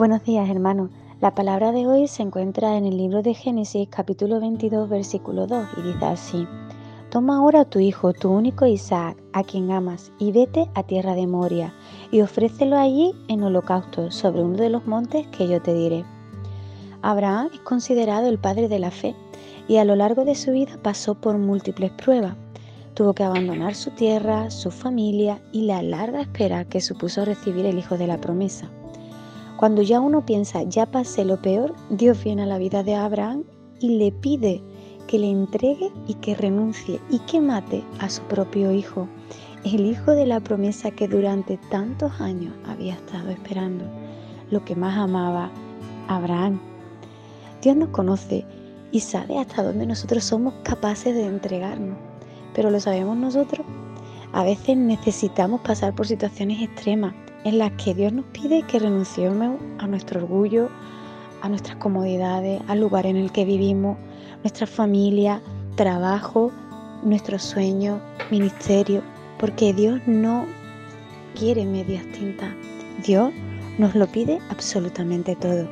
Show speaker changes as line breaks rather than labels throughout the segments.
Buenos días hermanos. La palabra de hoy se encuentra en el libro de Génesis capítulo 22 versículo 2 y dice así. Toma ahora a tu hijo, tu único Isaac, a quien amas, y vete a tierra de Moria, y ofrécelo allí en holocausto sobre uno de los montes que yo te diré. Abraham es considerado el padre de la fe, y a lo largo de su vida pasó por múltiples pruebas. Tuvo que abandonar su tierra, su familia y la larga espera que supuso recibir el hijo de la promesa. Cuando ya uno piensa, ya pasé lo peor, Dios viene a la vida de Abraham y le pide que le entregue y que renuncie y que mate a su propio hijo, el hijo de la promesa que durante tantos años había estado esperando, lo que más amaba Abraham. Dios nos conoce y sabe hasta dónde nosotros somos capaces de entregarnos, pero lo sabemos nosotros. A veces necesitamos pasar por situaciones extremas en las que Dios nos pide que renunciemos a nuestro orgullo, a nuestras comodidades, al lugar en el que vivimos, nuestra familia, trabajo, nuestros sueños, ministerio, porque Dios no quiere medias tintas. Dios nos lo pide absolutamente todo.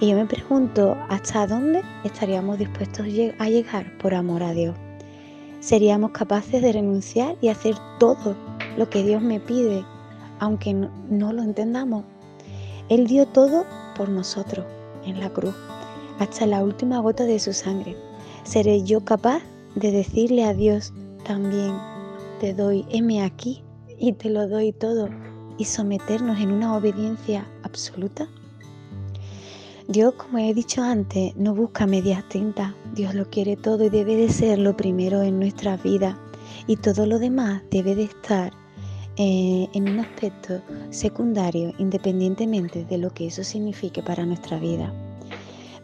Y yo me pregunto, ¿hasta dónde estaríamos dispuestos a llegar por amor a Dios? ¿Seríamos capaces de renunciar y hacer todo lo que Dios me pide aunque no, lo entendamos. Él dio todo por nosotros en la cruz, hasta la última gota de su sangre. ¿Seré yo capaz de decirle a Dios también, te doy M aquí y te lo doy todo y someternos en una obediencia absoluta? Dios, como he dicho antes, no busca medias tintas. Dios lo quiere todo y debe de ser lo primero en nuestra vida. Y todo lo demás debe de estar eh, en un aspecto secundario, independientemente de lo que eso signifique para nuestra vida.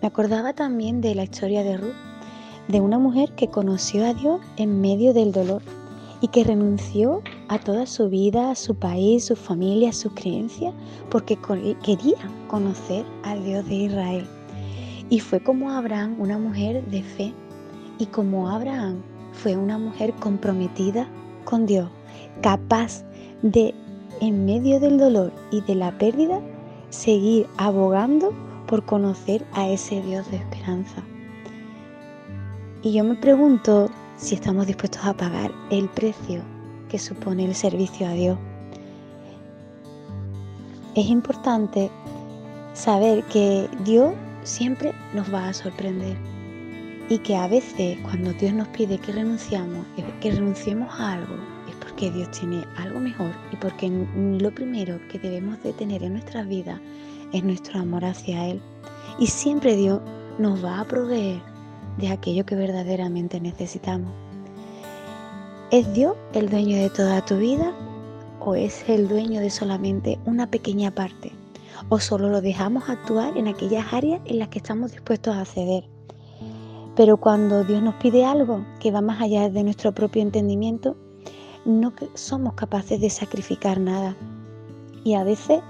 Me acordaba también de la historia de Ruth, de una mujer que conoció a Dios en medio del dolor y que renunció a toda su vida, a su país, su familia, sus creencias, porque quería conocer al Dios de Israel. Y fue como Abraham, una mujer de fe, y como Abraham fue una mujer comprometida con Dios, capaz de, en medio del dolor y de la pérdida, seguir abogando por conocer a ese Dios de esperanza. Y yo me pregunto si estamos dispuestos a pagar el precio que supone el servicio a Dios. Es importante saber que Dios siempre nos va a sorprender y que a veces cuando Dios nos pide que renunciamos, que renunciemos a algo, que Dios tiene algo mejor y porque lo primero que debemos de tener en nuestras vidas es nuestro amor hacia Él. Y siempre Dios nos va a proveer de aquello que verdaderamente necesitamos. ¿Es Dios el dueño de toda tu vida o es el dueño de solamente una pequeña parte? ¿O solo lo dejamos actuar en aquellas áreas en las que estamos dispuestos a ceder? Pero cuando Dios nos pide algo que va más allá de nuestro propio entendimiento, no somos capaces de sacrificar nada. Y a veces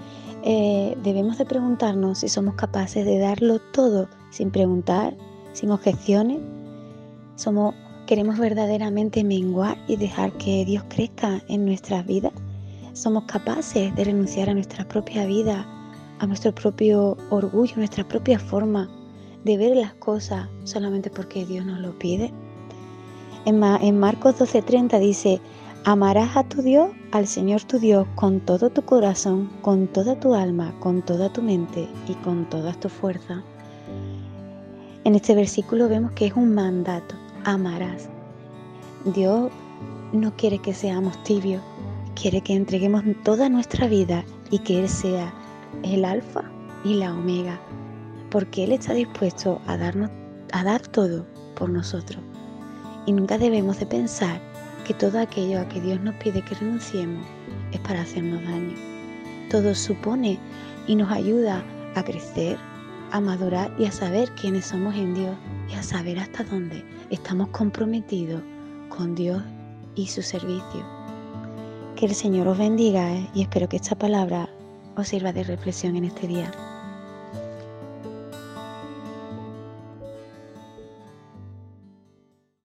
eh, debemos de preguntarnos si somos capaces de darlo todo sin preguntar, sin objeciones. Somos, queremos verdaderamente menguar y dejar que Dios crezca en nuestras vidas. Somos capaces de renunciar a nuestra propia vida, a nuestro propio orgullo, nuestra propia forma de ver las cosas solamente porque Dios nos lo pide. En, Marcos 12:30 dice, Amarás a tu Dios, al Señor tu Dios, con todo tu corazón, con toda tu alma, con toda tu mente y con toda tu fuerza. En este versículo vemos que es un mandato, amarás. Dios no quiere que seamos tibios, quiere que entreguemos toda nuestra vida y que Él sea el alfa y la omega, porque Él está dispuesto a, darnos, a dar todo por nosotros. Y nunca debemos de pensar que todo aquello a que Dios nos pide que renunciemos es para hacernos daño. Todo supone y nos ayuda a crecer, a madurar y a saber quiénes somos en Dios y a saber hasta dónde estamos comprometidos con Dios y su servicio. Que el Señor os bendiga ¿eh? y espero que esta palabra os sirva de reflexión en este día.